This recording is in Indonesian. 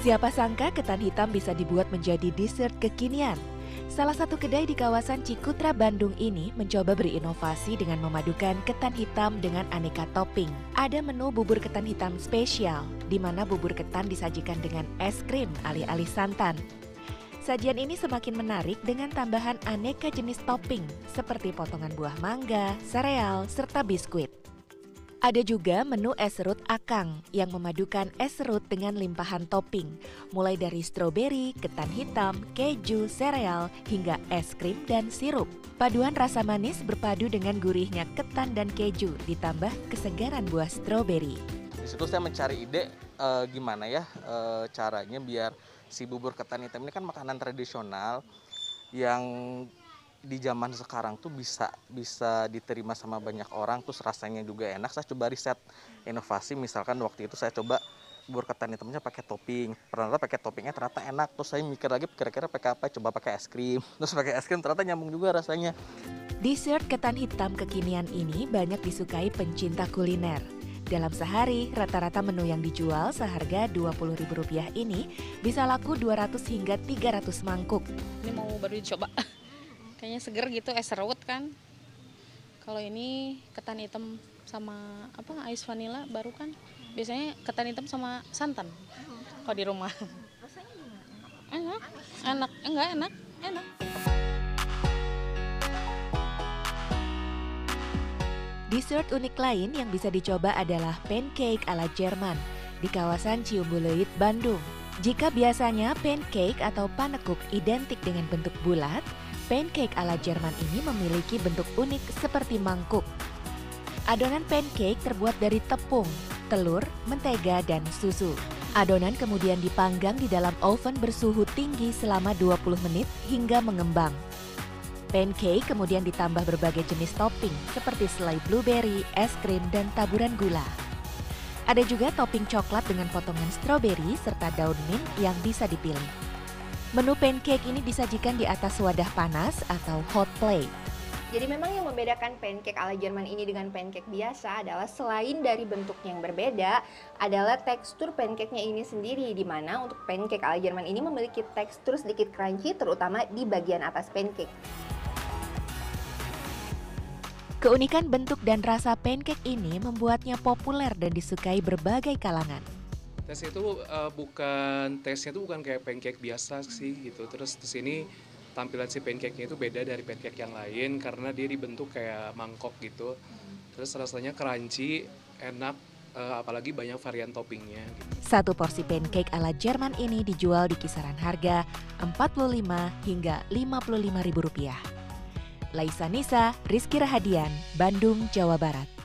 Siapa sangka ketan hitam bisa dibuat menjadi dessert kekinian. Salah satu kedai di kawasan Cikutra, Bandung ini mencoba berinovasi dengan memadukan ketan hitam dengan aneka topping. Ada menu bubur ketan hitam spesial, di mana bubur ketan disajikan dengan es krim alih-alih santan. Sajian ini semakin menarik dengan tambahan aneka jenis topping seperti potongan buah mangga, sereal, serta biskuit. Ada juga menu es serut akang yang memadukan es serut dengan limpahan topping, mulai dari stroberi, ketan hitam, keju, sereal, hingga es krim dan sirup. Paduan rasa manis berpadu dengan gurihnya ketan dan keju, ditambah kesegaran buah stroberi. Di situ saya mencari ide e, gimana ya e, caranya biar si bubur ketan hitam ini kan makanan tradisional yang di zaman sekarang tuh bisa bisa diterima sama banyak orang terus rasanya juga enak saya coba riset inovasi misalkan waktu itu saya coba bubur ketan hitamnya pakai topping ternyata pakai toppingnya ternyata enak terus saya mikir lagi kira-kira pakai apa coba pakai es krim terus pakai es krim ternyata nyambung juga rasanya Dessert ketan hitam kekinian ini banyak disukai pencinta kuliner. Dalam sehari, rata-rata menu yang dijual seharga Rp20.000 ini bisa laku 200 hingga 300 mangkuk. Ini mau baru dicoba. kayaknya seger gitu es serut kan. Kalau ini ketan hitam sama apa ais vanilla baru kan. Biasanya ketan hitam sama santan kalau di rumah. Enak? Enak. Enggak enak? Enak. Dessert unik lain yang bisa dicoba adalah pancake ala Jerman di kawasan Ciumbuleuit, Bandung. Jika biasanya pancake atau panekuk identik dengan bentuk bulat, pancake ala Jerman ini memiliki bentuk unik seperti mangkuk. Adonan pancake terbuat dari tepung, telur, mentega, dan susu. Adonan kemudian dipanggang di dalam oven bersuhu tinggi selama 20 menit hingga mengembang. Pancake kemudian ditambah berbagai jenis topping seperti selai blueberry, es krim, dan taburan gula. Ada juga topping coklat dengan potongan stroberi serta daun mint yang bisa dipilih. Menu pancake ini disajikan di atas wadah panas atau hot plate. Jadi memang yang membedakan pancake ala Jerman ini dengan pancake biasa adalah selain dari bentuknya yang berbeda, adalah tekstur pancake-nya ini sendiri di mana untuk pancake ala Jerman ini memiliki tekstur sedikit crunchy terutama di bagian atas pancake. Keunikan bentuk dan rasa pancake ini membuatnya populer dan disukai berbagai kalangan. Tesnya itu uh, bukan tesnya itu bukan kayak pancake biasa sih gitu. Terus di sini tampilan si pancake-nya itu beda dari pancake yang lain karena dia dibentuk kayak mangkok gitu. Terus rasanya crunchy, enak, uh, apalagi banyak varian toppingnya. Gitu. Satu porsi pancake ala Jerman ini dijual di kisaran harga 45 hingga 55 ribu rupiah. Laisa Nisa, Rizky Rahadian, Bandung, Jawa Barat.